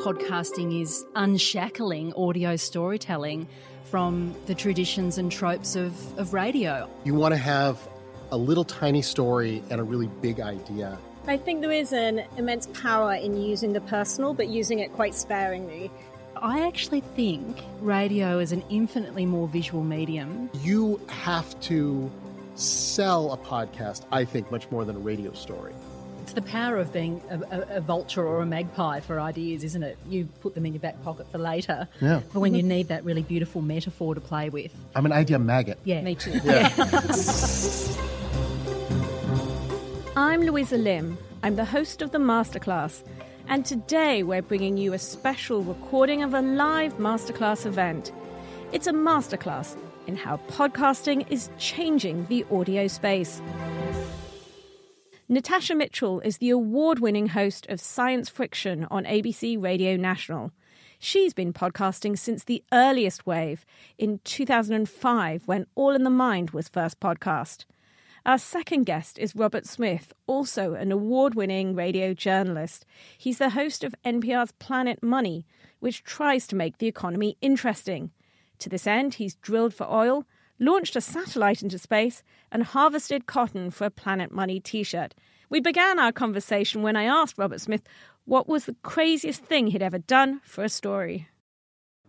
podcasting is unshackling audio storytelling from the traditions and tropes of, of radio. You want to have a little tiny story and a really big idea. I think there is an immense power in using the personal, but using it quite sparingly. I actually think radio is an infinitely more visual medium. You have to sell a podcast, I think, much more than a radio story. It's the power of being a, a, a, vulture or a magpie for ideas, isn't it? You put them in your back pocket for later, yeah. for when you need that really beautiful metaphor to play with. I'm an idea maggot. Yeah, me too. Yeah. I'm Louisa Lim. I'm the host of the Masterclass, and today we're bringing you a special recording of a live Masterclass event. It's a masterclass in how podcasting is changing the audio space. Natasha Mitchell is the award winning host of Science Friction on ABC Radio National. She's been podcasting since the earliest wave in 2005 when All in the Mind was first podcast. Our second guest is Robert Smith, also an award winning radio journalist. He's the host of NPR's Planet Money, which tries to make the economy interesting. To this end, he's drilled for oil, launched a satellite into space, and harvested cotton for a Planet Money t shirt. We began our conversation when I asked Robert Smith what was the craziest thing he'd ever done for a story.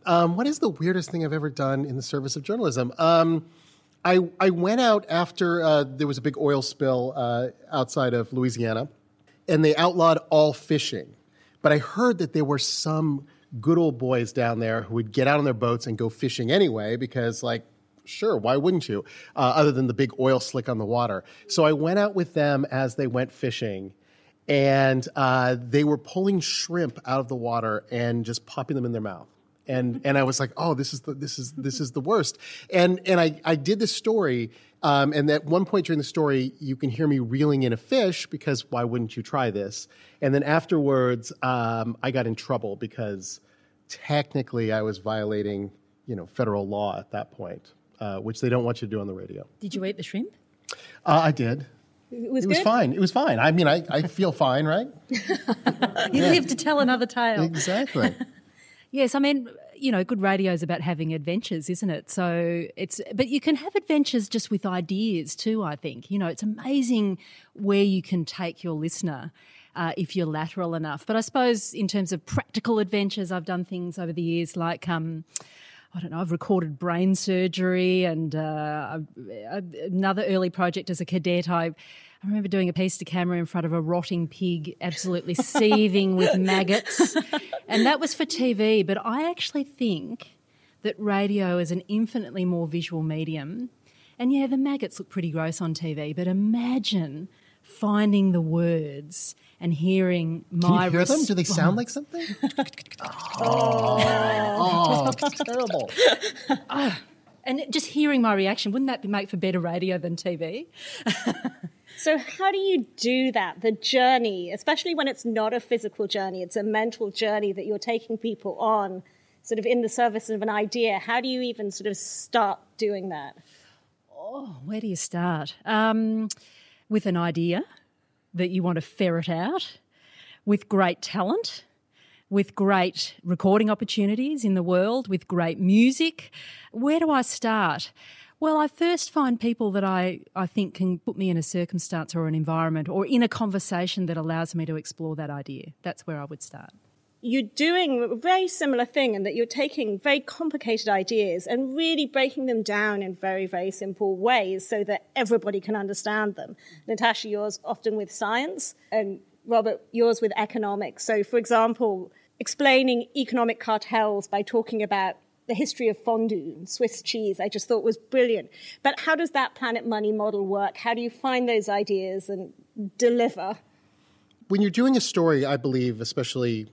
Um, what is the weirdest thing I've ever done in the service of journalism? Um, I, I went out after uh, there was a big oil spill uh, outside of Louisiana, and they outlawed all fishing. But I heard that there were some good old boys down there who would get out on their boats and go fishing anyway because, like, sure, why wouldn't you? Uh, other than the big oil slick on the water. So I went out with them as they went fishing, and uh, they were pulling shrimp out of the water and just popping them in their mouth. And and I was like, oh, this is the this is this is the worst. And and I I did this story. Um, and at one point during the story, you can hear me reeling in a fish because why wouldn't you try this? And then afterwards, um, I got in trouble because technically I was violating, you know, federal law at that point uh, which they don't want you to do on the radio. Did you eat the shrimp? Uh, I did. It was, it was fine. It was fine. I mean, I, I feel fine, right? you yeah. live to tell another tale. Exactly. yes, I mean, you know, good radio is about having adventures, isn't it? So it's, but you can have adventures just with ideas too, I think. You know, it's amazing where you can take your listener. Uh, if you're lateral enough. But I suppose in terms of practical adventures, I've done things over the years like um, I don't know, I've recorded brain surgery and uh, another early project as a cadet. I, I remember doing a piece to camera in front of a rotting pig, absolutely seething with maggots. And that was for TV. But I actually think that radio is an infinitely more visual medium. And yeah, the maggots look pretty gross on TV, but imagine finding the words and hearing my. Can you hear them? Do they sound like something? oh, oh, terrible. Oh, and just hearing my reaction, wouldn't that make for better radio than TV? so, how do you do that? The journey, especially when it's not a physical journey, it's a mental journey that you're taking people on, sort of in the service of an idea. How do you even sort of start doing that? Oh, where do you start? Um, with an idea that you want to ferret out with great talent, with great recording opportunities in the world, with great music. Where do I start? Well, I first find people that I, I think can put me in a circumstance or an environment or in a conversation that allows me to explore that idea. That's where I would start you're doing a very similar thing in that you're taking very complicated ideas and really breaking them down in very, very simple ways so that everybody can understand them. Natasha, yours often with science, and Robert, yours with economics. So, for example, explaining economic cartels by talking about the history of fondue Swiss cheese, I just thought was brilliant. But how does that planet money model work? How do you find those ideas and deliver? When you're doing a story, I believe, especially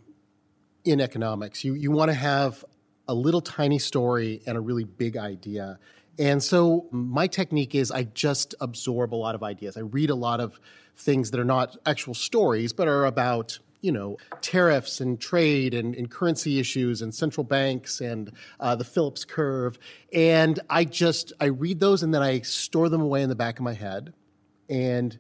in economics. You you want to have a little tiny story and a really big idea. And so my technique is I just absorb a lot of ideas. I read a lot of things that are not actual stories, but are about you know tariffs and trade and, and currency issues and central banks and uh, the Phillips curve. And I just I read those and then I store them away in the back of my head and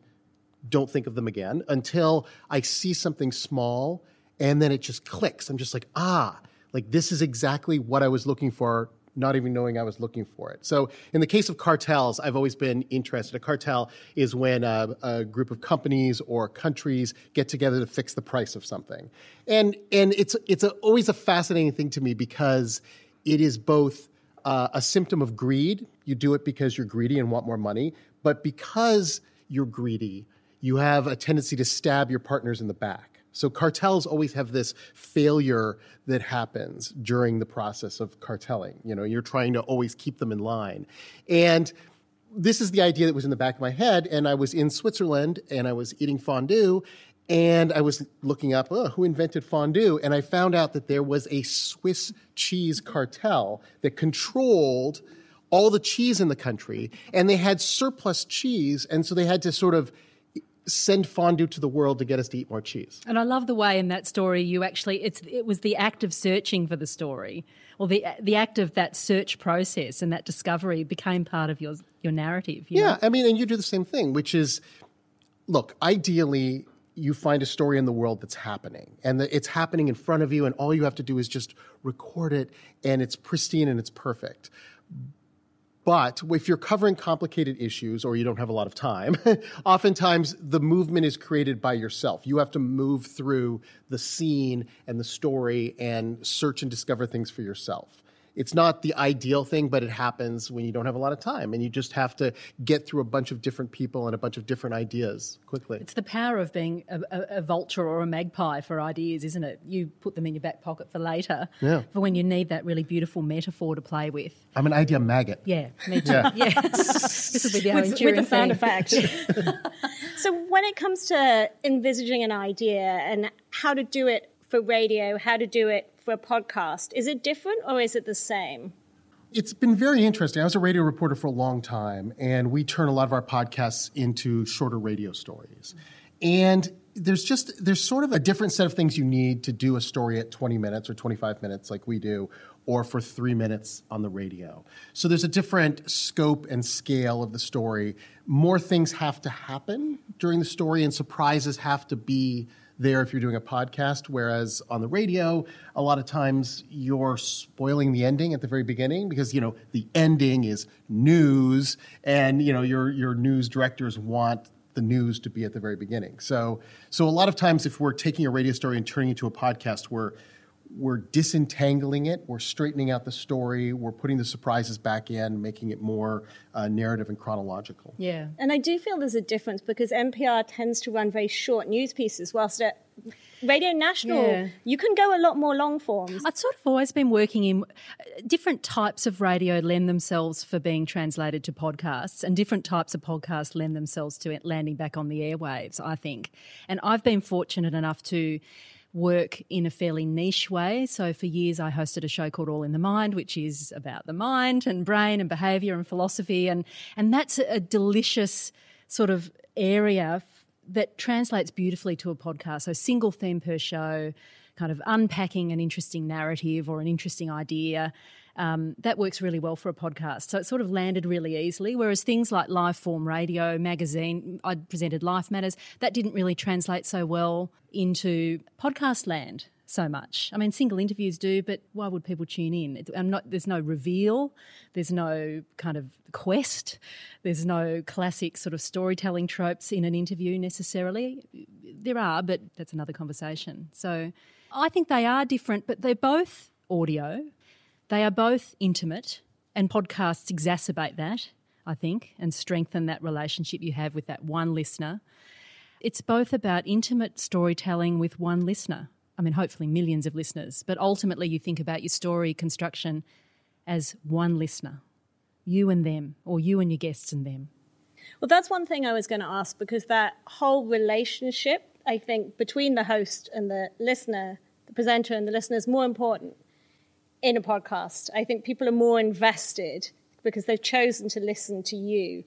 don't think of them again until I see something small and then it just clicks. I'm just like, ah, like this is exactly what I was looking for not even knowing I was looking for it. So, in the case of cartels, I've always been interested. A cartel is when a, a, group of companies or countries get together to fix the price of something, and and it's it's a, always a fascinating thing to me because it is both uh, a symptom of greed. You do it because you're greedy and want more money, but because you're greedy, you have a tendency to stab your partners in the back. So cartels always have this failure that happens during the process of cartelling. You know, you're trying to always keep them in line. And this is the idea that was in the back of my head. And I was in Switzerland and I was eating fondue and I was looking up oh, who invented fondue, and I found out that there was a Swiss cheese cartel that controlled all the cheese in the country, and they had surplus cheese, and so they had to sort of send fondue to the world to get us to eat more cheese. And I love the way in that story you actually it's it was the act of searching for the story or the the act of that search process and that discovery became part of your your narrative. You yeah, know? I mean, and you do the same thing, which is look, ideally you find a story in the world that's happening and it's happening in front of you and all you have to do is just record it and it's pristine and it's perfect but if you're covering complicated issues or you don't have a lot of time, oftentimes the movement is created by yourself. You have to move through the scene and the story and search and discover things for yourself it's not the ideal thing, but it happens when you don't have a lot of time and you just have to get through a bunch of different people and a bunch of different ideas quickly. It's the power of being a, a, a vulture or a magpie for ideas, isn't it? You put them in your back pocket for later, yeah. for when you need that really beautiful metaphor to play with. I'm an idea maggot. Yeah, me too. Yeah. yeah. this will be the with, with the sound effect. so when it comes to envisaging an idea and how to do it for radio, how to do it for a podcast. Is it different or is it the same? It's been very interesting. I was a radio reporter for a long time, and we turn a lot of our podcasts into shorter radio stories. And there's just there's sort of a different set of things you need to do a story at 20 minutes or 25 minutes like we do or for 3 minutes on the radio. So there's a different scope and scale of the story. More things have to happen during the story and surprises have to be there if you're doing a podcast, whereas on the radio, a lot of times you're spoiling the ending at the very beginning because you know the ending is news, and you know your your news directors want the news to be at the very beginning. So so a lot of times if we're taking a radio story and turning it into a podcast, we're we're disentangling it, we're straightening out the story, we're putting the surprises back in, making it more uh, narrative and chronological. Yeah. And I do feel there's a difference because NPR tends to run very short news pieces, whilst at Radio National, yeah. you can go a lot more long forms. I've sort of always been working in different types of radio lend themselves for being translated to podcasts, and different types of podcasts lend themselves to landing back on the airwaves, I think. And I've been fortunate enough to work in a fairly niche way. So for years, I hosted a show called All in the Mind, which is about the mind and brain and behavior and philosophy, and and that's a delicious sort of area that translates beautifully to a podcast. So single theme per show, kind of unpacking an interesting narrative or an interesting idea um, that works really well for a podcast. So it sort of landed really easily. Whereas things like live form radio, magazine, I presented Life Matters, that didn't really translate so well into podcast land so much. I mean, single interviews do, but why would people tune in? I'm not. There's no reveal. There's no kind of quest. There's no classic sort of storytelling tropes in an interview necessarily. There are, but that's another conversation. So I think they are different, but they're both audio. They are both intimate, and podcasts exacerbate that, I think, and strengthen that relationship you have with that one listener. It's both about intimate storytelling with one listener. I mean, hopefully millions of listeners, but ultimately you think about your story construction as one listener, you and them, or you and your guests and them. Well, that's one thing I was going to ask because that whole relationship, I think, between the host and the listener, the presenter and the listener is more important in a podcast. I think people are more invested because they've chosen to listen to you.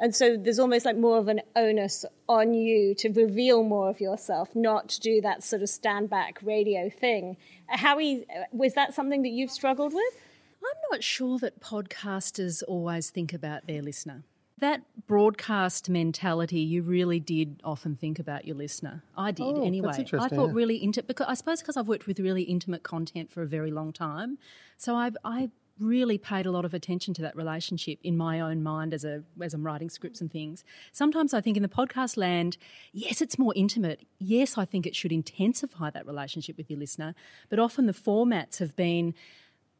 And so there's almost like more of an onus on you to reveal more of yourself, not to do that sort of stand back radio thing. Uh, Howie, uh, was that something that you've struggled with? I'm not sure that podcasters always think about their listener. That broadcast mentality, you really did often think about your listener. I did Oh, anyway. I thought yeah. really intimate because I suppose because I've worked with really intimate content for a very long time, so I I really paid a lot of attention to that relationship in my own mind as a as I'm writing scripts and things. Sometimes I think in the podcast land, yes, it's more intimate. Yes, I think it should intensify that relationship with your listener, but often the formats have been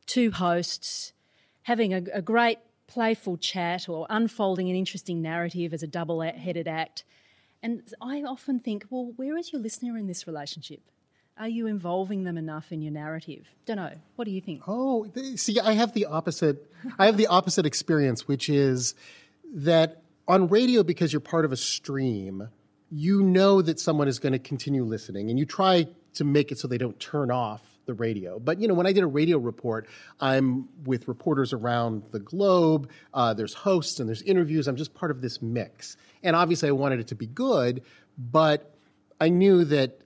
two hosts having a, a great playful chat or unfolding an interesting narrative as a double headed act. And I often think, well, where is your listener in this relationship? Are you involving them enough in your narrative? Don't know. What do you think? Oh, see, I have the opposite. I have the opposite experience, which is that on radio, because you're part of a stream, you know that someone is going to continue listening, and you try to make it so they don't turn off the radio. But you know, when I did a radio report, I'm with reporters around the globe. Uh, there's hosts and there's interviews. I'm just part of this mix, and obviously, I wanted it to be good, but I knew that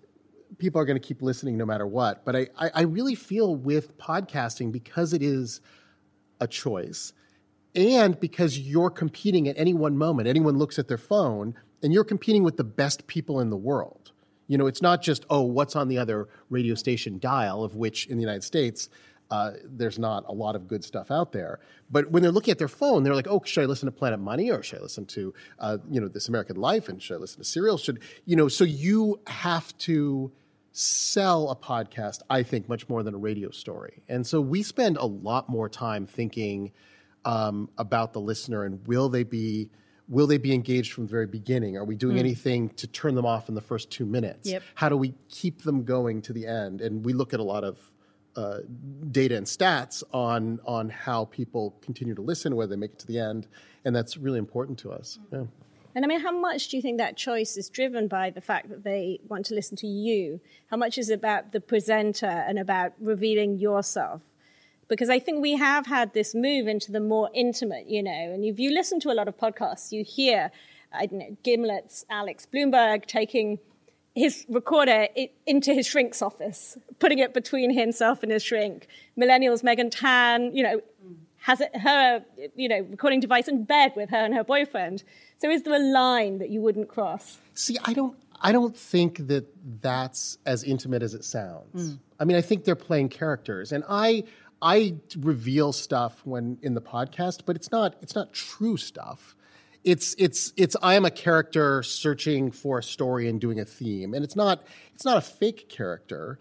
people are going to keep listening no matter what. But I, I, I really feel with podcasting because it is a choice and because you're competing at any one moment. Anyone looks at their phone and you're competing with the best people in the world. You know, it's not just, oh, what's on the other radio station dial, of which in the United States, uh, there's not a lot of good stuff out there. But when they're looking at their phone, they're like, oh, should I listen to Planet Money or should I listen to, uh, you know, This American Life and should I listen to Serial? Should, you know, so you have to sell a podcast, I think, much more than a radio story. And so we spend a lot more time thinking um, about the listener and will they be will they be engaged from the very beginning? Are we doing anything to turn them off in the first two minutes? Yep. How do we keep them going to the end? And we look at a lot of uh, data and stats on on how people continue to listen, whether they make it to the end, and that's really important to us. Yeah. And I mean, how much do you think that choice is driven by the fact that they want to listen to you? How much is it about the presenter and about revealing yourself? Because I think we have had this move into the more intimate, you know, and if you listen to a lot of podcasts, you hear, I don't know, Gimlet's Alex Blumberg taking his recorder into his shrink's office, putting it between himself and his shrink. Millennials, Megan Tan, you know, has it, her, you know, recording device in bed with her and her boyfriend. So is there a line that you wouldn't cross? See, I don't. I don't think that that's as intimate as it sounds. Mm. I mean, I think they're playing characters, and I I reveal stuff when in the podcast, but it's not it's not true stuff. It's it's it's I am a character searching for a story and doing a theme, and it's not it's not a fake character,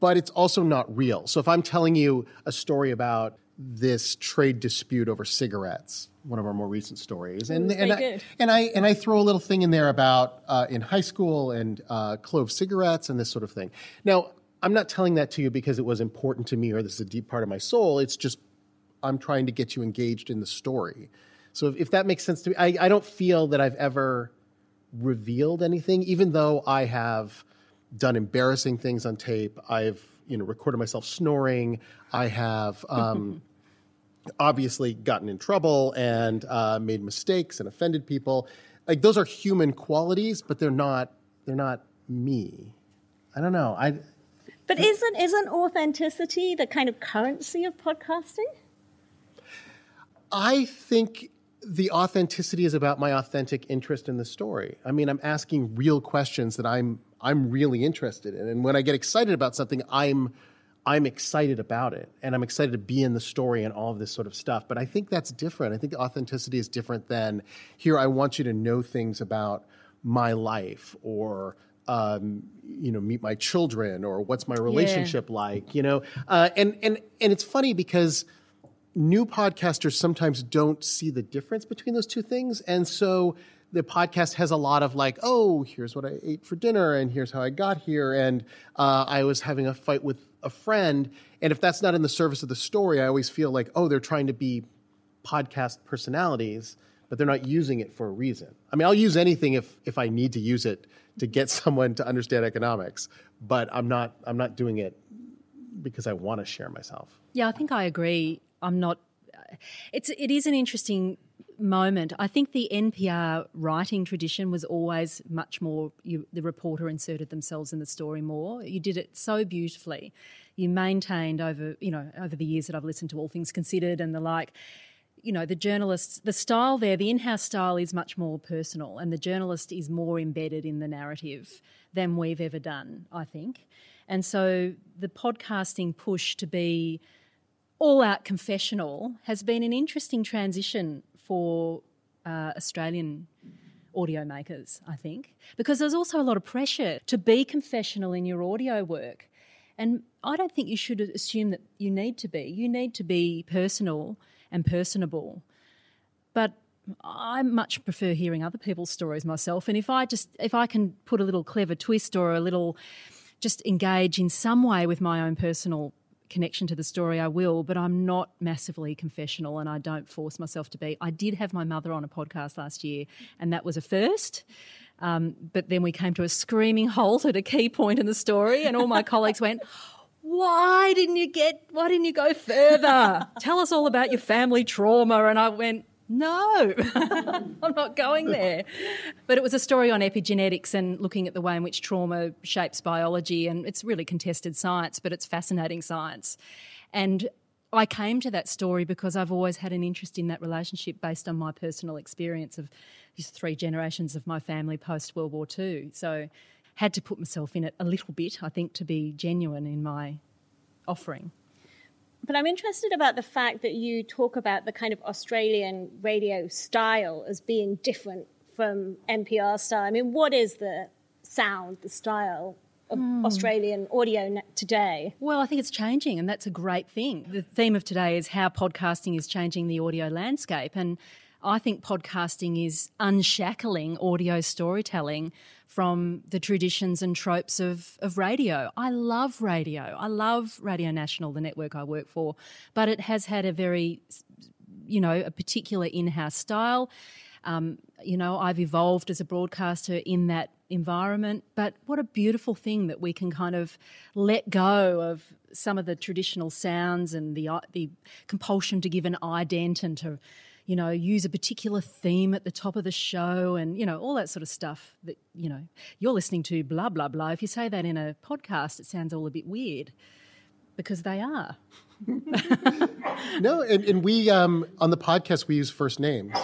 but it's also not real. So if I'm telling you a story about this trade dispute over cigarettes, one of our more recent stories, and and I, good. and I and I throw a little thing in there about uh, in high school and uh, clove cigarettes and this sort of thing. Now, I'm not telling that to you because it was important to me or this is a deep part of my soul. It's just I'm trying to get you engaged in the story. So if, if that makes sense to me, I, I don't feel that I've ever revealed anything, even though I have done embarrassing things on tape. I've you know recorded myself snoring. I have. Um, obviously gotten in trouble and uh, made mistakes and offended people. Like those are human qualities, but they're not they're not me. I don't know. I But isn't isn't authenticity the kind of currency of podcasting? I think the authenticity is about my authentic interest in the story. I mean, I'm asking real questions that I'm I'm really interested in, and when I get excited about something, I'm I'm excited about it, and I'm excited to be in the story and all of this sort of stuff. But I think that's different. I think authenticity is different than here. I want you to know things about my life or. Um, you know, meet my children, or what's my relationship like? You know, uh, and and and it's funny because new podcasters sometimes don't see the difference between those two things. And so the podcast has a lot of like, oh, here's what I ate for dinner, and here's how I got here, and uh, I was having a fight with a friend. And if that's not in the service of the story, I always feel like, oh, they're trying to be podcast personalities, but they're not using it for a reason. I mean, I'll use anything if if I need to use it to get someone to understand economics, but I'm not I'm not doing it because I want to share myself. Yeah, I think I agree. I'm not. It's it is an interesting moment. I think the NPR writing tradition was always much more. You, the reporter inserted themselves in the story more. You did it so beautifully. You maintained over you know over the years that I've listened to All Things Considered and the like. You know, the journalists, the style there, the in house style is much more personal, and the journalist is more embedded in the narrative than we've ever done, I think. And so the podcasting push to be all out confessional has been an interesting transition for uh, Australian audio makers, I think, because there's also a lot of pressure to be confessional in your audio work. And I don't think you should assume that you need to be. You need to be personal and personable. But I much prefer hearing other people's stories myself. And if I just if I can put a little clever twist or a little just engage in some way with my own personal connection to the story, I will, but I'm not massively confessional and I don't force myself to be. I did have my mother on a podcast last year, and that was a first. Um, but then we came to a screaming halt at a key point in the story, and all my colleagues went, why didn't you get why didn't you go further? Tell us all about your family trauma. And i went no i'm not going there. But it was a story on epigenetics and looking at the way in which trauma shapes biology. And it's really contested science but it's fascinating science. And I came to that story because I've always had an interest in that relationship based on my personal experience of these three generations of my family post World War II. So had to put myself in it a little bit, I think, to be genuine in my offering. But I'm interested about the fact that you talk about the kind of Australian radio style as being different from NPR style. I mean, what is the sound, the style of mm. Australian audio today? Well, I think it's changing, and that's a great thing. The theme of today is how podcasting is changing the audio landscape. And I think podcasting is unshackling audio storytelling from the traditions and tropes of, of radio. I love radio. I love Radio National, the network I work for, but it has had a very, you know, a particular in house style. Um, you know, I've evolved as a broadcaster in that environment, but what a beautiful thing that we can kind of let go of some of the traditional sounds and the the compulsion to give an ident and to you know, use a particular theme at the top of the show and, you know, all that sort of stuff that, you know, you're listening to blah, blah, blah. If you say that in a podcast, it sounds all a bit weird because they are. no, and, and we, um, on the podcast, we use first names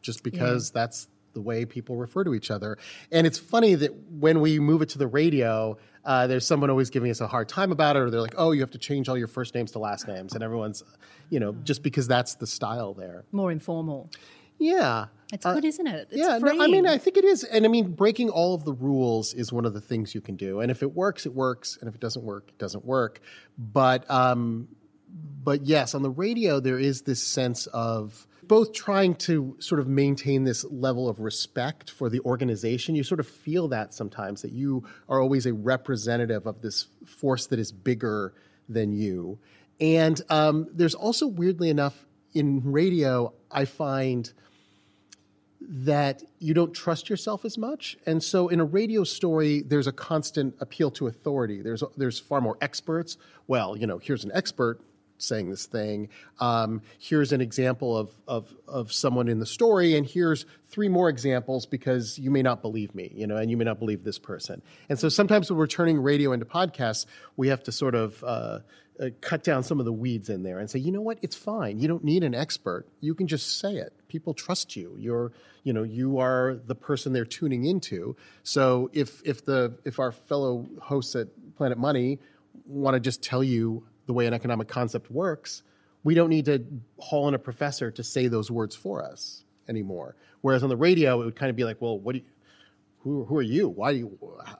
just because yeah. that's the way people refer to each other. And it's funny that when we move it to the radio, uh, there's someone always giving us a hard time about it, or they're like, "Oh, you have to change all your first names to last names," and everyone's, you know, just because that's the style there. More informal. Yeah. It's uh, good, isn't it? It's yeah, no, I mean, I think it is. And I mean, breaking all of the rules is one of the things you can do. And if it works, it works. And if it doesn't work, it doesn't work. But, um, but yes, on the radio, there is this sense of both trying to sort of maintain this level of respect for the organization. You sort of feel that sometimes that you are always a representative of this force that is bigger than you. And um, there's also, weirdly enough, in radio, I find that you don't trust yourself as much. And so in a radio story, there's a constant appeal to authority. There's, there's far more experts. Well, you know, here's an expert saying this thing. Um, here's an example of, of, of someone in the story, and here's three more examples because you may not believe me, you know, and you may not believe this person. And so sometimes when we're turning radio into podcasts, we have to sort of uh, uh, cut down some of the weeds in there and say, you know what, it's fine. You don't need an expert. You can just say it. People trust you. You're, you know, you are the person they're tuning into. So if if the if our fellow hosts at Planet Money want to just tell you the way an economic concept works, we don't need to haul in a professor to say those words for us anymore. Whereas on the radio, it would kind of be like, well, what do you, who, who are you? Why do you, how,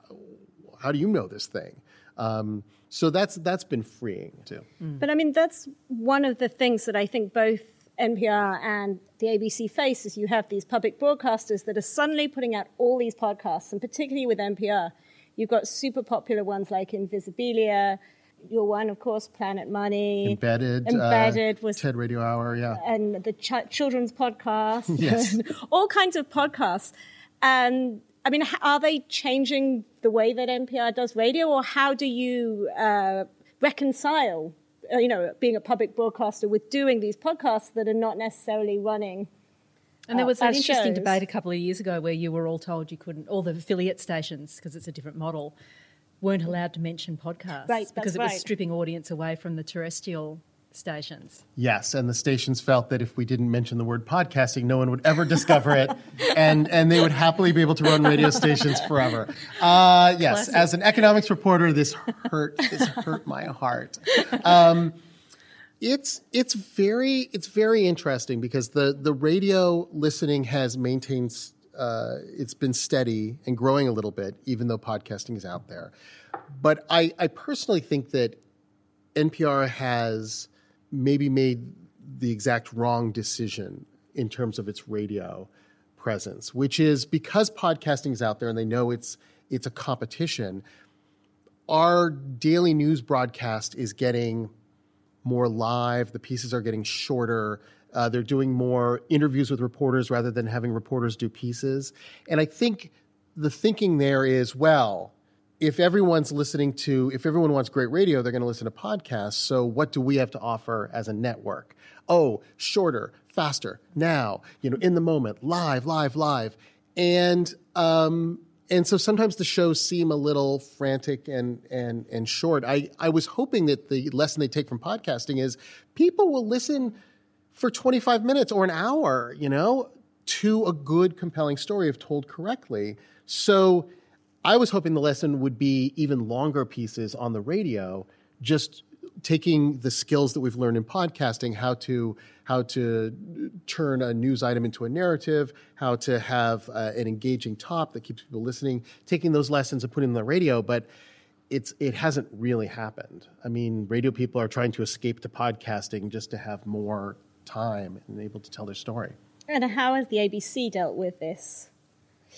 how do you know this thing? Um, so that's that's been freeing too. Mm. But I mean, that's one of the things that I think both NPR and the ABC face is you have these public broadcasters that are suddenly putting out all these podcasts, and particularly with NPR, you've got super popular ones like Invisibilia, your one, of course, Planet Money. Embedded. Embedded uh, was TED Radio Hour, yeah. And the ch- children's podcast. yes. all kinds of podcasts. And I mean, are they changing the way that NPR does radio, or how do you uh, reconcile, uh, you know, being a public broadcaster with doing these podcasts that are not necessarily running? And there was uh, an interesting shows? debate a couple of years ago where you were all told you couldn't, all the affiliate stations, because it's a different model, weren't allowed to mention podcasts right, because it right. was stripping audience away from the terrestrial stations. Yes, and the stations felt that if we didn't mention the word podcasting, no one would ever discover it, and and they would happily be able to run radio stations forever. Uh, yes, Classic. as an economics reporter, this hurt this hurt my heart. Um, it's it's very it's very interesting because the the radio listening has maintained uh, it's been steady and growing a little bit, even though podcasting is out there. But I, I personally think that NPR has maybe made the exact wrong decision in terms of its radio presence, which is because podcasting is out there and they know it's it's a competition. Our daily news broadcast is getting more live. The pieces are getting shorter. Uh, they're doing more interviews with reporters rather than having reporters do pieces. And I think the thinking there is well, if everyone's listening to, if everyone wants great radio, they're going to listen to podcasts. So what do we have to offer as a network? Oh, shorter, faster, now, you know, in the moment, live, live, live. And, um, and so sometimes the shows seem a little frantic and, and, and short. I, I was hoping that the lesson they take from podcasting is people will listen for 25 minutes or an hour, you know, to a good, compelling story if told correctly. So I was hoping the lesson would be even longer pieces on the radio, just taking the skills that we've learned in podcasting, how to how to turn a news item into a narrative, how to have uh, an engaging top that keeps people listening, taking those lessons and putting them on the radio, but it's it hasn't really happened. I mean, radio people are trying to escape to podcasting just to have more time and able to tell their story. And how has the ABC dealt with this?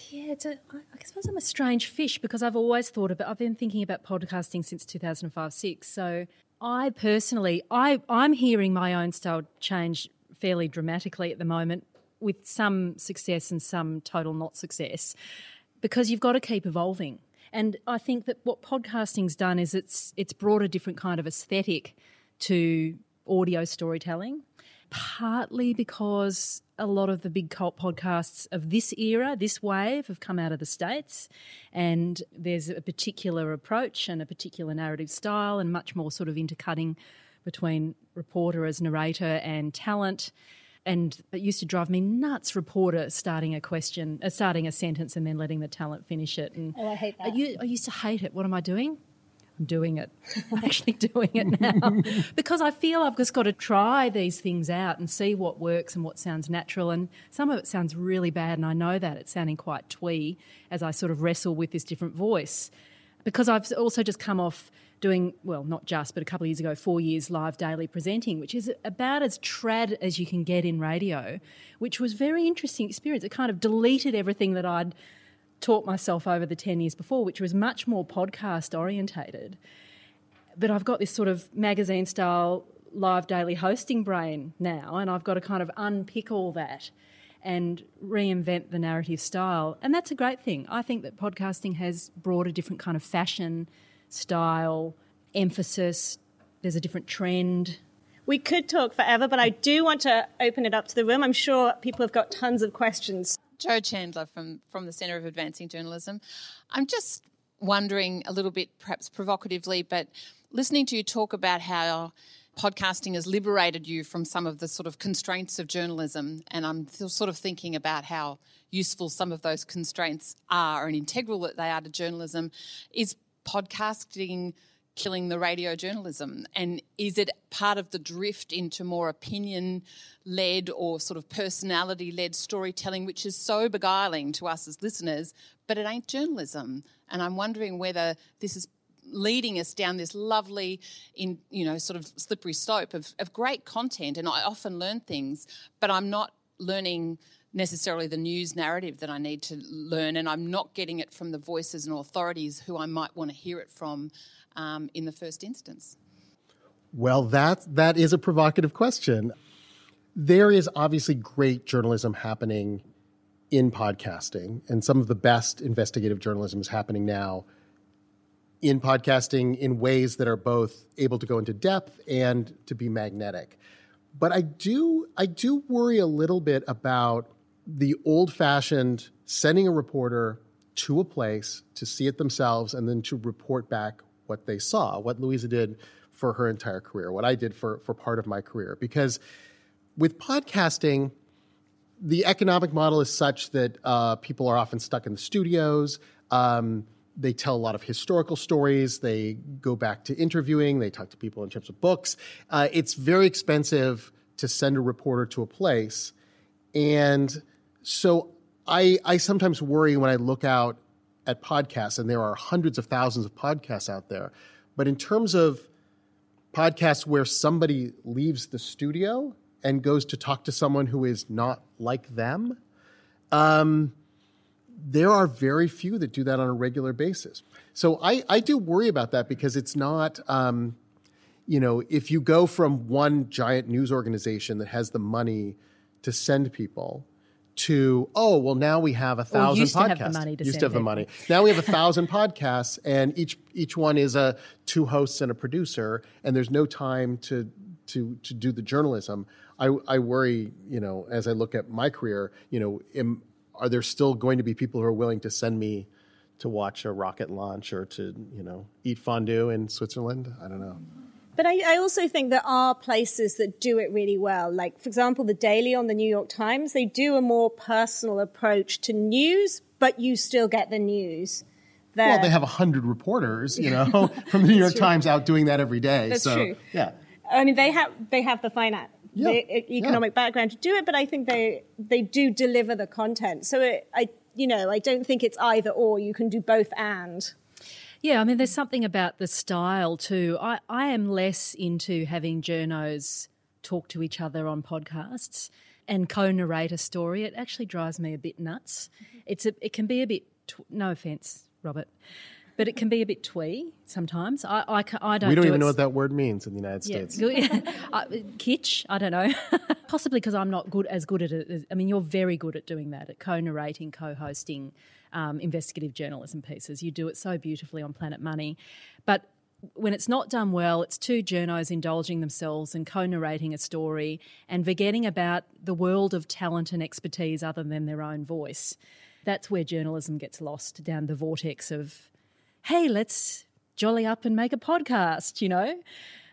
Yeah, it's a, I suppose I'm a strange fish because I've always thought about, I've been thinking about podcasting since 2005 6. So I personally, I, I'm hearing my own style change fairly dramatically at the moment with some success and some total not success because you've got to keep evolving. And I think that what podcasting's done is it's it's brought a different kind of aesthetic to audio storytelling partly because a lot of the big cult podcasts of this era, this wave, have come out of the States. And there's a particular approach and a particular narrative style, and much more sort of intercutting between reporter as narrator and talent. And it used to drive me nuts, reporter starting a question, uh, starting a sentence and then letting the talent finish it. And Oh, I hate that. I, I used to hate it. What am I doing? Doing it. I'm actually doing it now because I feel I've just got to try these things out and see what works and what sounds natural. And some of it sounds really bad, and I know that it's sounding quite twee as I sort of wrestle with this different voice. Because I've also just come off doing, well, not just, but a couple of years ago, four years live daily presenting, which is about as trad as you can get in radio, which was very interesting experience. It kind of deleted everything that I'd taught myself over the 10 years before, which was much more podcast orientated. But I've got this sort of magazine style live daily hosting brain now, and I've got to kind of unpick all that and reinvent the narrative style. And that's a great thing. I think that podcasting has brought a different kind of fashion, style, emphasis. There's a different trend. We could talk forever, but I do want to open it up to the room. I'm sure people have got tons of questions. Joe Chandler from, from the Centre of Advancing Journalism. I'm just wondering a little bit, perhaps provocatively, but listening to you talk about how podcasting has liberated you from some of the sort of constraints of journalism, and I'm sort of thinking about how useful some of those constraints are and integral that they are to journalism. Is podcasting killing the radio journalism? And is it part of the drift into more opinion led or sort of personality led storytelling, which is so beguiling to us as listeners, but it ain't journalism? And I'm wondering whether this is leading us down this lovely in you know sort of slippery slope of, of great content and i often learn things but i'm not learning necessarily the news narrative that I need to learn, and I'm not getting it from the voices and authorities who I might want to hear it from um, in the first instance. Well, that that is a provocative question. There is obviously great journalism happening in podcasting, and some of the best investigative journalism is happening now in podcasting in ways that are both able to go into depth and to be magnetic. But I do I do worry a little bit about the old-fashioned sending a reporter to a place to see it themselves and then to report back what they saw. What Louisa did for her entire career, what I did for, for part of my career. Because with podcasting, the economic model is such that uh, people are often stuck in the studios. Um, they tell a lot of historical stories. They go back to interviewing. They talk to people in terms of books. Uh, it's very expensive to send a reporter to a place. And so I, I sometimes worry when I look out at podcasts, and there are hundreds of thousands of podcasts out there. But in terms of podcasts where somebody leaves the studio and goes to talk to someone who is not like them, um, there are very few that do that on a regular basis. So I, I do worry about that because it's not, um, you know, if you go from one giant news organization that has the money to send people to oh well now we have a thousand used podcasts to have the money to used to have the money. Now we have a thousand podcasts and each each one is a two hosts and a producer and there's no time to to to do the journalism. I i worry you know as i look at my career you know am, are there still going to be people who are willing to send me to watch a rocket launch or to you know eat fondue in switzerland? I don't know But I, I also think there are places that do it really well. Like, for example, the Daily on the New York Times, they do a more personal approach to news, but you still get the news. There. well they have a hundred reporters you know from the new york times out doing that every day That's so true. yeah I mean, they have they have the finance, Yeah, the economic background to do it, but I think they they do deliver the content. So it, I, you know, I don't think it's either or. You can do both and. Yeah, I mean, there's something about the style too. I, I am less into having journos talk to each other on podcasts and co-narrate a story. It actually drives me a bit nuts. Mm-hmm. It's a, it can be a bit. Tw- no offense, Robert, but it can be a bit twee sometimes. I I, I don't. we don't do even know what that word means in the united yeah, states good- uh, kitsch. I don't know. Possibly because I'm not good as good at it. As, I mean, you're very good at doing that, at co-narrating, co-hosting um, investigative journalism pieces. You do it so beautifully on Planet Money, but when it's not done well, it's two journos indulging themselves and co-narrating a story and forgetting about the world of talent and expertise other than their own voice. That's where journalism gets lost down the vortex of hey, let's jolly up and make a podcast, you know?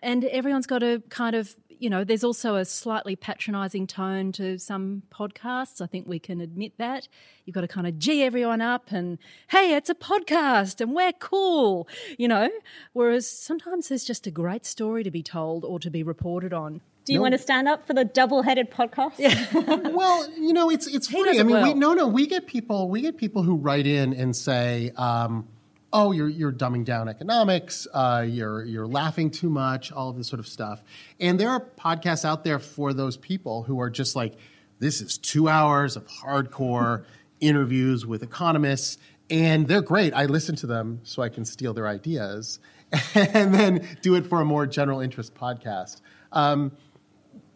And everyone's got to kind of, you know, there's also a slightly patronizing tone to some podcasts. I think we can admit that. You've got to kind of gee everyone up and, hey, it's a podcast and we're cool, you know? Whereas sometimes there's just a great story to be told or to be reported on. Do you want to stand up for the double-headed podcast? well, you know, it's it's funny. I it mean, we, no, no, we get people we get people who write in and say, um, "Oh, you're you're dumbing down economics. Uh, you're you're laughing too much. All of this sort of stuff." And there are podcasts out there for those people who are just like, "This is two hours of hardcore interviews with economists." And they're great. I listen to them so I can steal their ideas and then do it for a more general interest podcast. Um,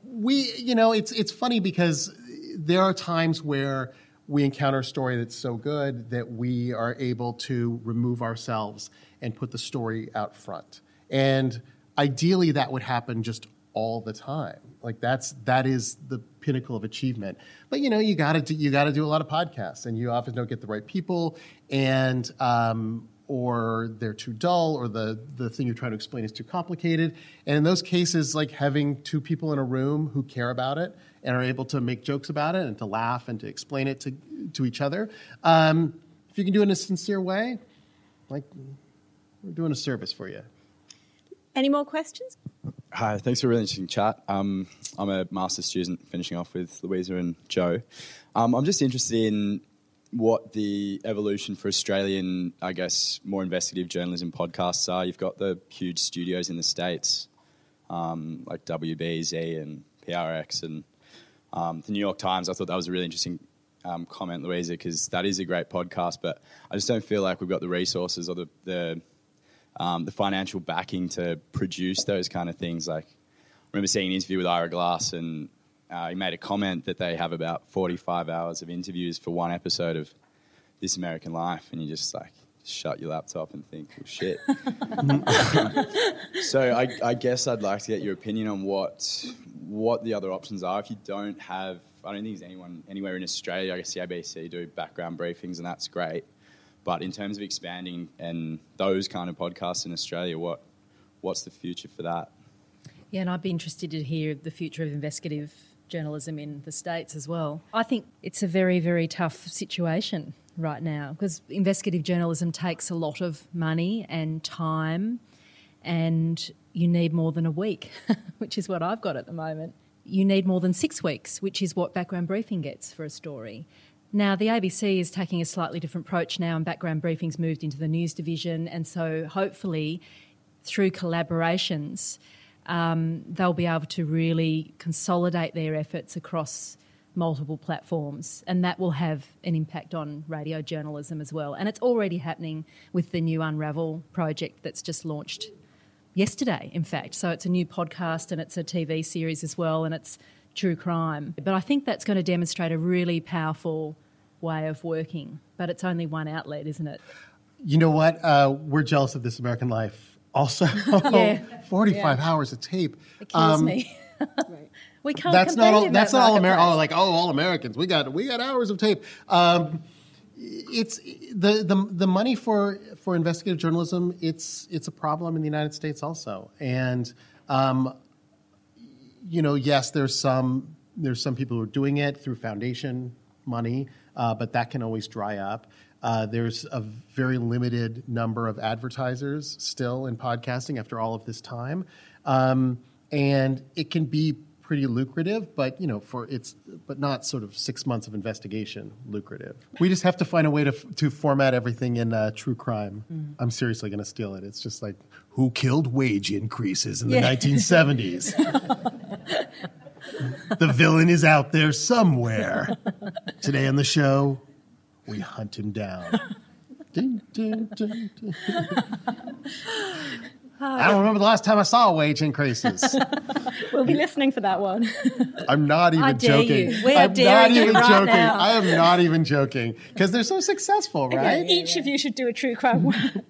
we you know it's it's funny because there are times where we encounter a story that's so good that we are able to remove ourselves and put the story out front. And ideally that would happen just all the time. Like that's that is the pinnacle of achievement. But you know you got to do you got to do a lot of podcasts and you often don't get the right people. And um, or they're too dull or the, the thing you're trying to explain is too complicated and in those cases like having two people in a room who care about it and are able to make jokes about it and to laugh and to explain it to, to each other um, if you can do it in a sincere way like we're doing a service for you Any more questions? Hi, thanks for a really interesting chat. Um, I'm a master's student finishing off with Louisa and Joe. Um, I'm just interested in what the evolution for Australian, I guess, more investigative journalism podcasts are. You've got the huge studios in the States, um, like WBEZ and PRX and um, the New York Times. I thought that was a really interesting um, comment, Louisa, because that is a great podcast, but I just don't feel like we've got the resources or the, the um, the financial backing to produce those kind of things. Like, I remember seeing an interview with Ira Glass, and uh, he made a comment that they have about 45 hours of interviews for one episode of This American Life, and you just like shut your laptop and think, well, shit. so I, I guess I'd like to get your opinion on what what the other options are if you don't have. I don't think there's anyone anywhere in Australia. I guess the ABC do background briefings, and that's great. But in terms of expanding and those kind of podcasts in Australia, what what's the future for that? Yeah, and I'd be interested to hear the future of investigative journalism in the States as well. I think it's a very, very tough situation right now because investigative journalism takes a lot of money and time, and you need more than a week, which is what I've got at the moment. You need more than six weeks, which is what background briefing gets for a story. Now, the ABC is taking a slightly different approach now, and background briefing's moved into the news division, and so hopefully through collaborations, um, they'll be able to really consolidate their efforts across multiple platforms, and that will have an impact on radio journalism as well. And it's already happening with the new Unravel project that's just launched yesterday, in fact. So it's a new podcast and it's a TV series as well, and it's true crime. But I think that's going to demonstrate a really powerful way of working. But it's only one outlet, isn't it? You know what? Uh, we're jealous of this American life. Also, Yeah. 45 hours of tape. It kills Um, me. we can't. that's not all. That's that not all American. Oh, like oh, all Americans. We got we got hours of tape. Um, it's the, the the money for for investigative journalism. It's it's a problem in the United States also, and um, you know, yes, there's some there's some people who are doing it through foundation money, uh, but that can always dry up. Uh, there's a very limited number of advertisers still in podcasting after all of this time, um, and it can be pretty lucrative, but you know, for it's but not sort of six months of investigation lucrative. We just have to find a way to to format everything in uh, true crime. I'm seriously going to steal it. It's just like who killed wage increases in the Yeah. 1970s. the villain is out there somewhere. Today on the show, we hunt him down. Ding, ding, ding, ding. I don't remember the last time I saw wage increases. We'll be listening for that one. I'm not even I dare joking. you. We are I'm not daring you even right joking. now. I am not even joking because they're so successful, right? Each of you should do a true crime one.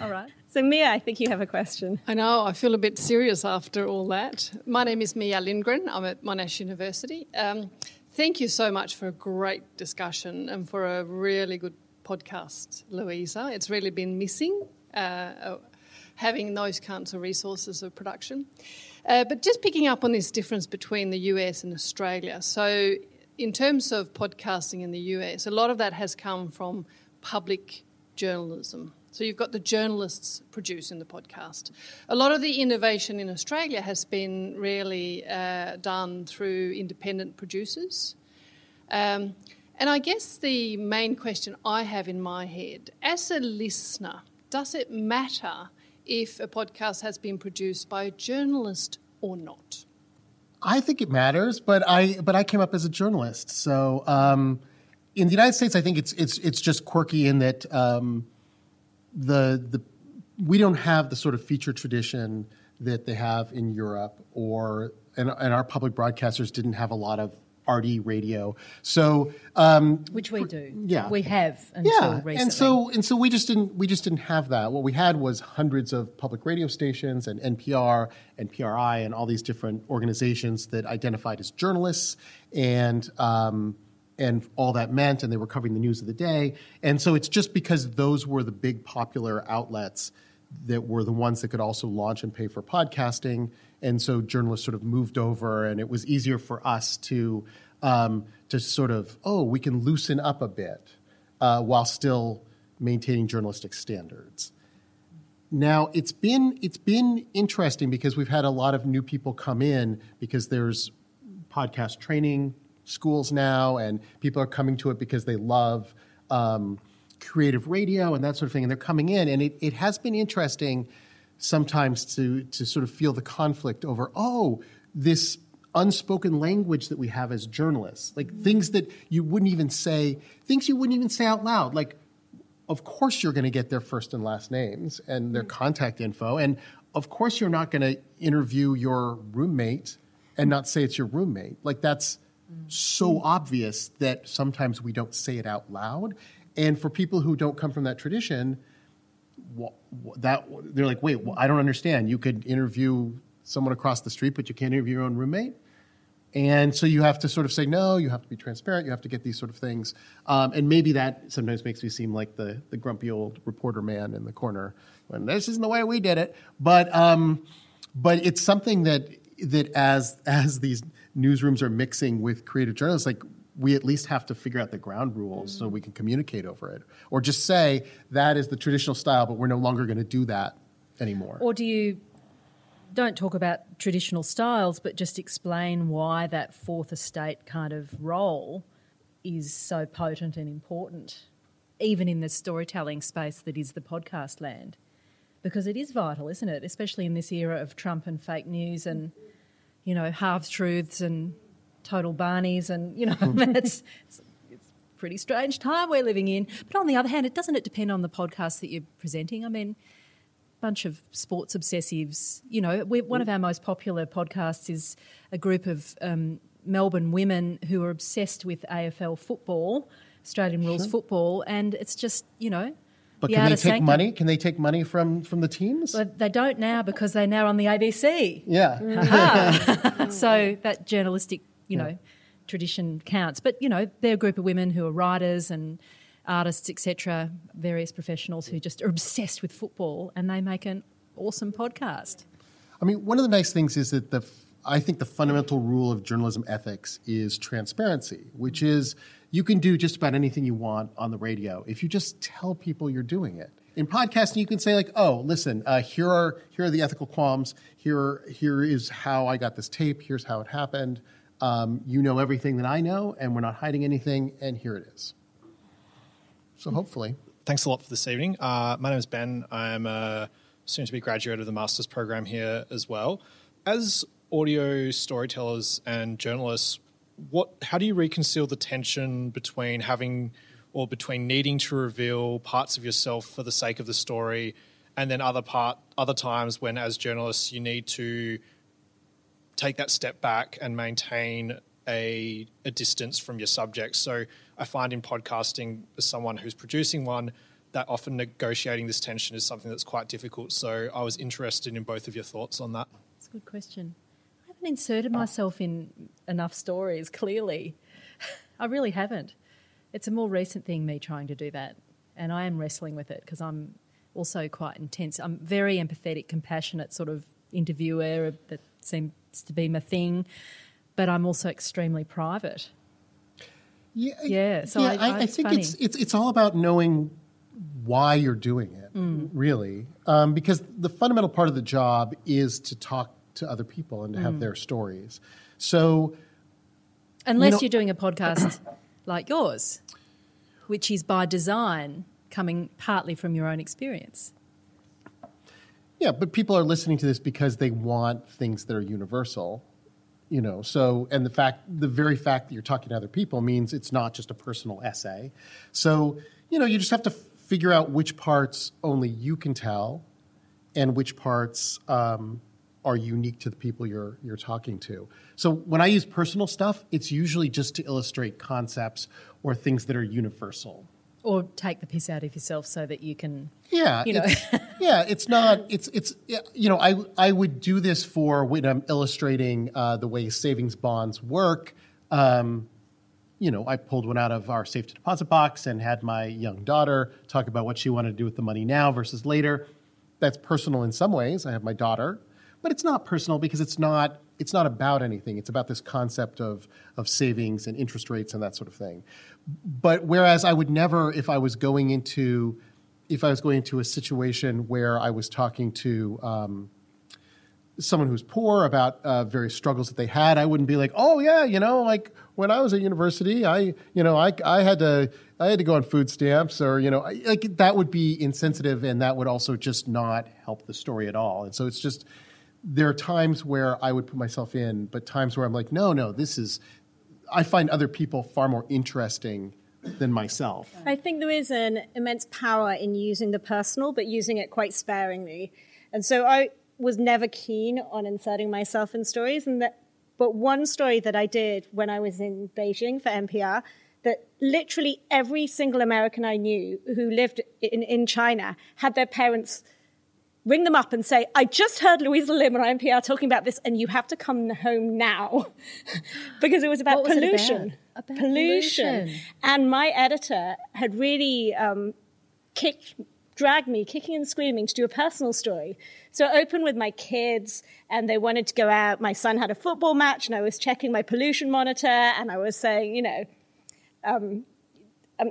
All right. So, Mia, I think you have a question. I know, I feel a bit serious after all that. My name is Mia Lindgren. I'm at Monash University. Um, thank you so much for a great discussion and for a really good podcast, Louisa. It's really been missing uh, uh, having those kinds of resources of production. Uh, but just picking up on this difference between the US and Australia. So, in terms of podcasting in the US, a lot of that has come from public journalism. So you've got the journalists producing the podcast. A lot of the innovation in Australia has been really uh, done through independent producers. Um, and I guess the main question I have in my head, as a listener, does it matter if a podcast has been produced by a journalist or not? I think it matters, but I but I came up as a journalist, so um, in the United States, I think it's it's it's just quirky in that um, the the we don't have the sort of feature tradition that they have in Europe, or and, and our public broadcasters didn't have a lot of RD radio. So um, Which we do. Yeah. We have until yeah, recently. and so and so we just didn't we just didn't have that. What we had was hundreds of public radio stations and NPR and PRI and all these different organizations that identified as journalists and. Um, and all that meant, and they were covering the news of the day. And so it's just because those were the big popular outlets that were the ones that could also launch and pay for podcasting. And so journalists sort of moved over, and it was easier for us to um, to sort of oh, we can loosen up a bit uh, while still maintaining journalistic standards. Now it's been it's been interesting because we've had a lot of new people come in because there's podcast training schools now, and people are coming to it because they love um, creative radio and that sort of thing, and they're coming in, and it, it has been interesting sometimes to to sort of feel the conflict over oh this unspoken language that we have as journalists, like things that you wouldn't even say, things you wouldn't even say out loud, like of course you're going to get their first and last names and their contact info. And of course you're not going to interview your roommate and not say it's your roommate. Like that's so obvious that sometimes we don't say it out loud. And for people who don't come from that tradition, that they're like, wait, well, I don't understand. You could interview someone across the street, but you can't interview your own roommate. And so you have to sort of say no. You have to be transparent. You have to get these sort of things. Um, and maybe that sometimes makes me seem like the the grumpy old reporter man in the corner when this isn't the way we did it. But um, but it's something that that as as these newsrooms are mixing with creative journalists, like we at least have to figure out the ground rules so we can communicate over it, or just say that is the traditional style, but we're no longer going to do that anymore. Or do you don't talk about traditional styles, but just explain why that fourth estate kind of role is so potent and important, even in the storytelling space that is the podcast land? Because it is vital, isn't it? Especially in this era of Trump and fake news and, you know, half truths and total barneys and, you know, it's, it's it's pretty strange time we're living in. But on the other hand, it doesn't it depend on the podcast that you're presenting? I mean, bunch of sports obsessives. You know, one of our most popular podcasts is a group of um, Melbourne women who are obsessed with AFL football, Australian rules football, and it's just you know. But can art they take sanctum. money? Can they take money from from the teams? But they don't now because they're now on the ABC. yeah. Mm. so that journalistic, you know, tradition counts. But you know, they're a group of women who are writers and artists, etc., various professionals who just are obsessed with football, and they make an awesome podcast. I mean, one of the nice things is that the I think the fundamental rule of journalism ethics is transparency, which is you can do just about anything you want on the radio if you just tell people you're doing it. In podcasting, you can say like, "Oh, listen, uh, here are here are the ethical qualms. Here here is how I got this tape. Here's how it happened. Um, you know everything that I know, and we're not hiding anything. And here it is." So hopefully, Thanks a lot for this evening. Uh, my name is Ben. I'm a soon to be graduate of the master's program here as well. As audio storytellers and journalists, what how do you reconcile the tension between having or between needing to reveal parts of yourself for the sake of the story and then other part other times when as journalists you need to take that step back and maintain a, a distance from your subject. So I find in podcasting, as someone who's producing one, that often negotiating this tension is something that's quite difficult. So I was interested in both of your thoughts on that. It's a good question. Haven't inserted myself in enough stories, clearly. I really haven't. It's a more recent thing, me trying to do that. And I am wrestling with it because I'm also quite intense. I'm very empathetic, compassionate sort of interviewer that seems to be my thing. But I'm also extremely private. yeah, Yeah, so yeah, I- I, I- I it's think funny. it's it's it's all about knowing why you're doing it, Mm. really, um, because the fundamental part of the job is to talk to other people and to Mm. have their stories. So Unless you are doing a podcast like yours, which is by design coming partly from your own experience. Yeah, but people are listening to this because they want things that are universal, you know. So, and the fact, the very fact that you're talking to other people means it's not just a personal essay. So, you know, you just have to figure out which parts only you can tell, and which parts um, are unique to the people you're you're talking to. So, when I use personal stuff, it's usually just to illustrate concepts or things that are universal. Or take the piss out of yourself so that you can Yeah, you know. it's, yeah, it's not. It's it's yeah, you know I I would do this for when I'm illustrating uh, the way savings bonds work. Um, you know, I pulled one out of our safety deposit box and had my young daughter talk about what she wanted to do with the money now versus later. That's personal in some ways. I have my daughter, but it's not personal because it's not it's not about anything. It's about this concept of of savings and interest rates and that sort of thing. But whereas I would never, if I was going into if I was going into a situation where I was talking to um, someone who's poor about uh, various struggles that they had, I wouldn't be like, oh yeah, you know, like when I was at university, I, you know, I, I had to, I had to go on food stamps, or you know, I, like that would be insensitive, and that would also just not help the story at all. And so it's just there are times where I would put myself in, but times where I'm like, no, no, this is. I find other people far more interesting than myself. I think there is an immense power in using the personal, but using it quite sparingly. And so I was never keen on inserting myself in stories. And that, but one story that I did when I was in Beijing for NPR, that literally every single American I knew who lived in, in China had their parents ring them up and say, I just heard Louisa Lim on NPR talking about this, and you have to come home now. because it was about was pollution. about? About pollution. pollution. And my editor had really um, kicked, dragged me kicking and screaming to do a personal story. So I opened with my kids, and they wanted to go out. My son had a football match, and I was checking my pollution monitor, and I was saying, you know, um,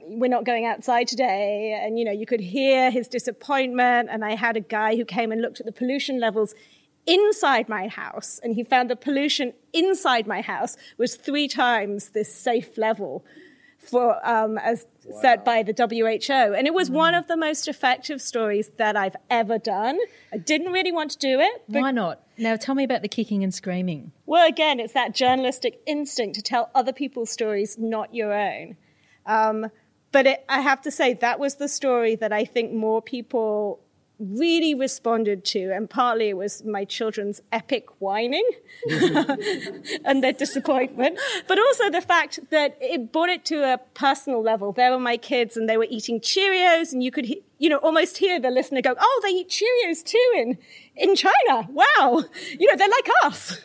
we're not going outside today. And, you know, you could hear his disappointment. And I had a guy who came and looked at the pollution levels inside my house. And he found the pollution inside my house was three times this safe level for, um, as set by the WHO. And it was one of the most effective stories that I've ever done. I didn't really want to do it. but- Why not? Now tell me about the kicking and screaming. well, again, it's that journalistic instinct to tell other people's stories, not your own. Um, but it, I have to say, that was the story that I think more people really responded to. And partly it was my children's epic whining and their disappointment, but also the fact that it brought it to a personal level. There were my kids and they were eating Cheerios, and you could, you know, almost hear the listener go, Oh, they eat Cheerios too in, in China. Wow. You know, they're like us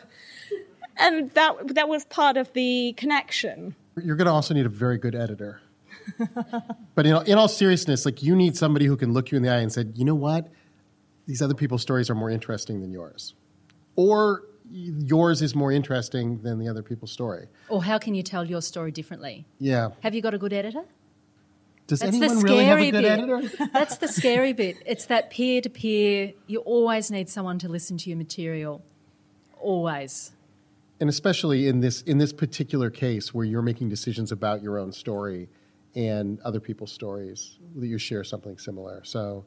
and that that was part of the connection. You're going to also need a very good editor. but in all, in all seriousness, like you need somebody who can look you in the eye and say, you know what, these other people's stories are more interesting than yours, or yours is more interesting than the other people's story. Or how can you tell your story differently? Yeah. Have you got a good editor? Does That's anyone really have a good bit. editor? That's the scary bit. It's that peer to peer. You always need someone to listen to your material. Always. And especially in this in this particular case where you're making decisions about your own story and other people's stories that you share something similar so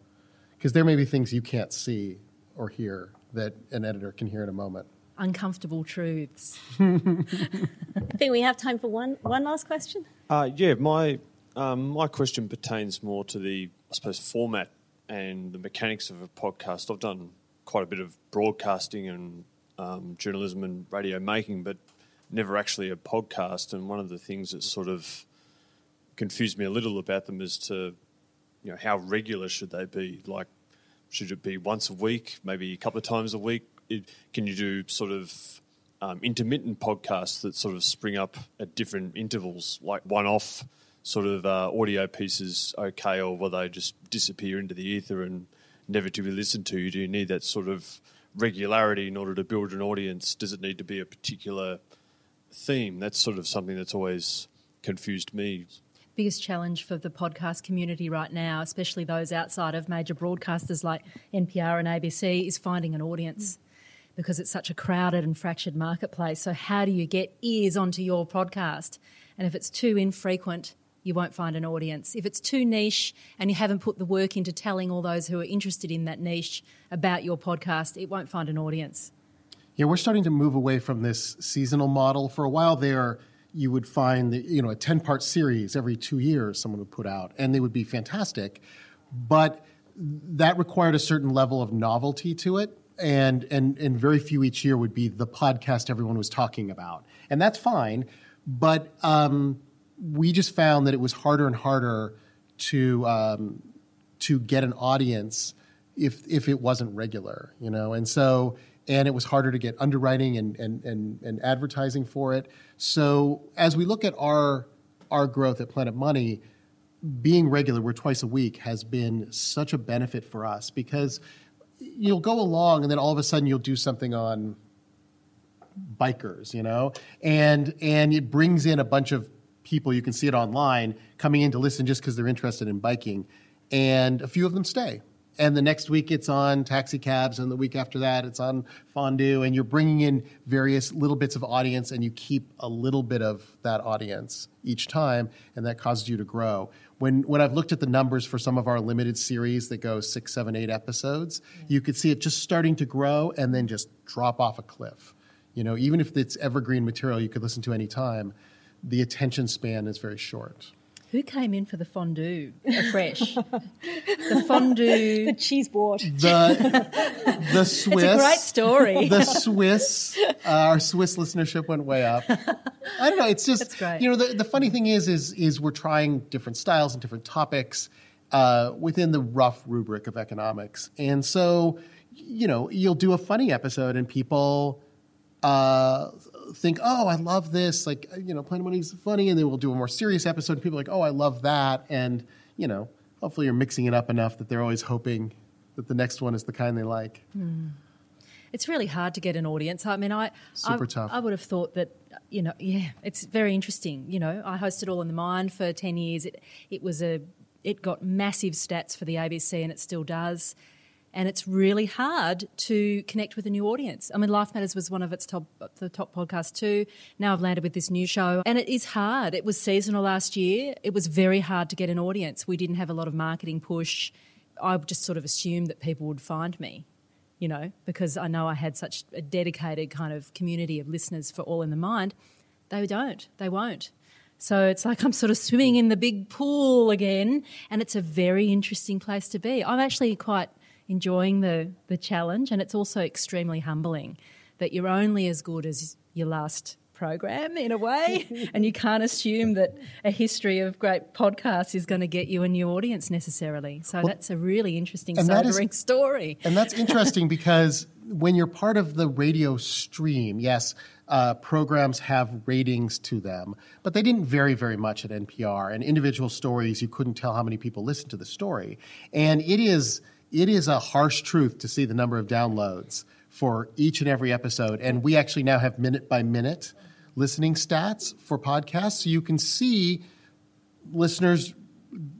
because there may be things you can't see or hear that an editor can hear in a moment Uncomfortable truths. I think we have time for one one last question. Uh, yeah, my um, my question pertains more to the, I suppose, format and the mechanics of a podcast. I've done quite a bit of broadcasting and um, journalism and radio making, but never actually a podcast. And one of the things that sort of confused me a little about them is to, you know, how regular should they be? Like, should it be once a week, maybe a couple of times a week? It, can you do sort of um, intermittent podcasts that sort of spring up at different intervals, like one-off sort of uh, audio pieces, okay, or will they just disappear into the ether and never to be listened to? Do you need that sort of regularity in order to build an audience? Does it need to be a particular theme? That's sort of something that's always confused me. biggest challenge for the podcast community right now, especially those outside of major broadcasters like NPR and ABC, is finding an audience because it's such a crowded and fractured marketplace. So, how do you get ears onto your podcast? And if it's too infrequent, you won't find an audience. If it's too niche and you haven't put the work into telling all those who are interested in that niche about your podcast, it won't find an audience. Yeah, we're starting to move away from this seasonal model. For a while there, you would find that, you know a ten part series every two years someone would put out, and they would be fantastic, but that required a certain level of novelty to it, and and and very few each year would be the podcast everyone was talking about, and that's fine, but um, we just found that it was harder and harder to um, to get an audience if if it wasn't regular, you know, and so and it was harder to get underwriting and and and, and advertising for it. So as we look at our our growth at Planet Money, being regular, we're twice a week, has been such a benefit for us because you'll go along and then all of a sudden you'll do something on bikers, you know, and and it brings in a bunch of people. You can see it online coming in to listen just because they're interested in biking, and a few of them stay. And the next week it's on taxi cabs, and the week after that it's on fondue, and you're bringing in various little bits of audience, and you keep a little bit of that audience each time, and that causes you to grow. When when I've looked at the numbers for some of our limited series that go six, seven, eight episodes, you could see it just starting to grow and then just drop off a cliff. You know, even if it's evergreen material you could listen to any time, the attention span is very short. Who came in for the fondue afresh? the fondue. The cheese board. The the Swiss. It's a great story. The Swiss, uh, our Swiss listenership went way up. I don't know. It's just That's great. you know the, the funny thing is is is we're trying different styles and different topics, uh, within the rough rubric of economics. And so, you know, you'll do a funny episode and people uh, think, oh, I love this. Like, uh, you know, Planet Money's funny. And then we'll do a more serious episode. And people are like, oh, I love that. And, you know, hopefully you're mixing it up enough that they're always hoping that the next one is the kind they like. Hmm. It's really hard to get an audience. I mean, I Super I, tough. I would have thought that you know, yeah, it's very interesting. You know, I hosted All in the Mind for ten years. It it was a it got massive stats for the ABC, and it still does. And it's really hard to connect with a new audience. I mean, Life Matters was one of its top the top podcasts too. Now I've landed with this new show, and it is hard. It was seasonal last year. It was very hard to get an audience. We didn't have a lot of marketing push. I just sort of assumed that people would find me you know, because I know I had such a dedicated kind of community of listeners for All in the Mind. They don't, they won't. So it's like I'm sort of swimming in the big pool again, and it's a very interesting place to be. I'm actually quite enjoying the, the challenge, and it's also extremely humbling that you're only as good as your last program in a way, and you can't assume that a history of great podcasts is going to get you a new audience necessarily. So that's a really interesting, and that is- sobering story. And that's interesting because when you're part of the radio stream, yes, uh, programs have ratings to them, but they didn't vary very much at NPR. And individual stories, you couldn't tell how many people listened to the story. And it is it is a harsh truth to see the number of downloads for each and every episode. And we actually now have minute by minute listening stats for podcasts, so you can see listeners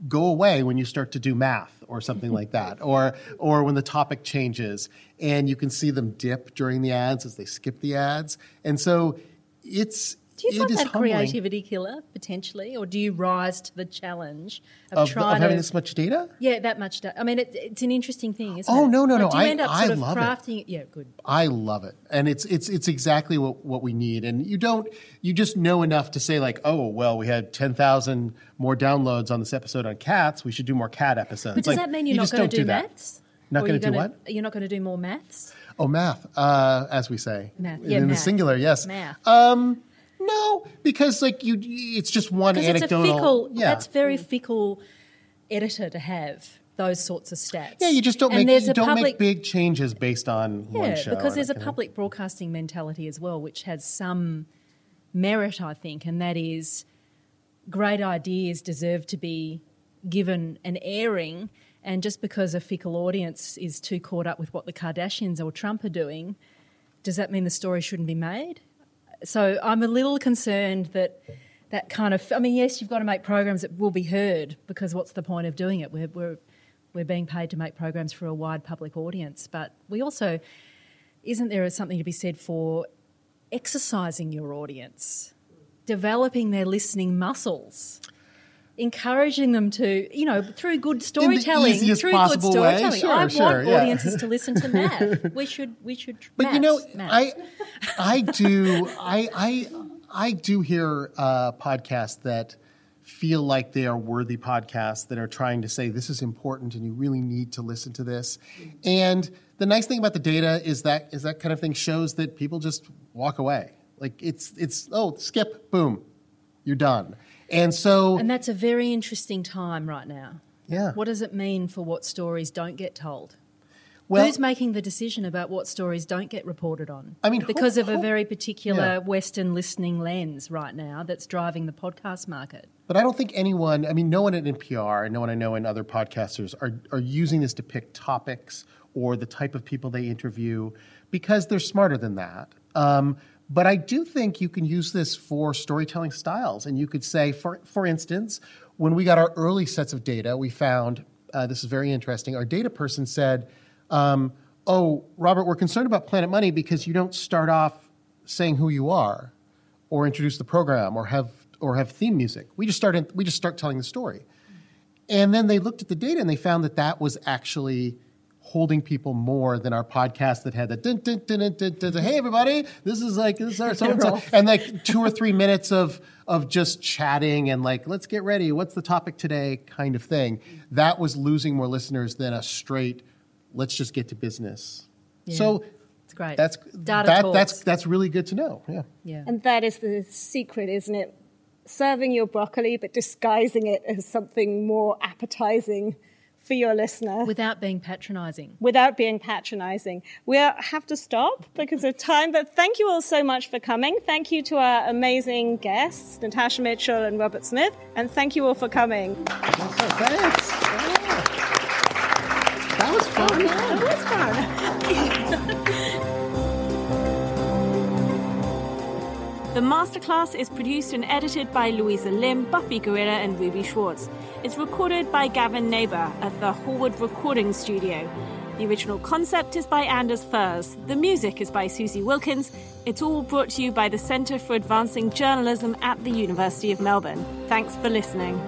go away when you start to do math or something like that or or when the topic changes. And you can see them dip during the ads as they skip the ads. And so it's Do you it find that humbling creativity killer potentially, or do you rise to the challenge of, of, trying of having to? this much data yeah, that much. data. I mean, it, it's an interesting thing, isn't Oh, it? no, no, Like, no, Do you I- end up I sort of love it. crafting it? Yeah, good. I love it, and it's it's it's exactly what, what we need. And you don't you just know enough to say like, oh well, we had ten thousand more downloads on this episode on cats. We should do more cat episodes. But does Like, that mean you you're not going to do, that. maths? Not gonna you're do what? You're not going to do more maths. Oh, math, uh, as we say, Math. in Yeah, the singular. Yes, Math. Um, no, because like you, it's just one Because it's a anecdotal. fickle. yeah, That's very fickle editor to have those sorts of stats. yeah. You just don't And make you don't public, make big changes based on one Yeah, show. because there's a kind of- public broadcasting mentality as well, which has some merit, I think, and that is great ideas deserve to be given an airing. And just because a fickle audience is too caught up with what the Kardashians or Trump are doing, does that mean the story shouldn't be made? So I'm a little concerned that that kind of. I mean, yes, you've got to make programs that will be heard because what's the point of doing it? We're we're we're being paid to make programs for a wide public audience, but we also isn't there something to be said for exercising your audience, developing their listening muscles? Encouraging them to, you know, through good storytelling, through good possible way. storytelling. Sure, I sure, want yeah. audiences to listen to math. We should, we should. But you know, maths. I I do I I I do hear uh, podcasts that feel like they are worthy podcasts that are trying to say this is important and you really need to listen to this. And the nice thing about the data is that is that kind of thing shows that people just walk away. Like it's it's oh skip boom, you're done. And so And that's a very interesting time right now. yeah. What does it mean for what stories don't get told? Well- Who's making the decision about what stories don't get reported on? I mean, because of a very particular yeah. Western listening lens right now that's driving the podcast market. But I don't think anyone, I mean, no one at NPR and no one I know in other podcasters are, are using this to pick topics or the type of people they interview because they're smarter than that. Um, but I do think you can use this for storytelling styles. And you could say, for, for instance, when we got our early sets of data, we found uh, this is very interesting. Our data person said, um, Oh, Robert, we're concerned about Planet Money because you don't start off saying who you are or introduce the program or have or have theme music. We just start in, we just start telling the story. And then they looked at the data and they found that that was actually holding people more than our podcast that had the dun, dun, dun, dun, dun, dun, dun, hey everybody, this is like this is our so and so and like two or three minutes of of just chatting and like let's get ready, what's the topic today kind of thing. That was losing more listeners than a straight let's just get to business. So It's great. that's Data that, talks. that's that's really good to know. Yeah. yeah. And that is the secret, isn't it? serving your broccoli but disguising it as something more appetizing for your listener without being patronising. Without being patronising. We have to stop because of time, but thank you all so much for coming. Thank you to our amazing guests, Natasha Mitchell and Robert Smith, and thank you all for coming. Thanks. Yeah. That was fun. Oh, yeah, that The masterclass is produced and edited by Louisa Lim, Buffy Gorrilla, and Ruby Schwartz. It's recorded by Gavin Neighbour at the Hallwood Recording Studio. The original concept is by Anders Furze. The music is by Susie Wilkins. It's all brought to you by the Centre for Advancing Journalism at the University of Melbourne. Thanks for listening.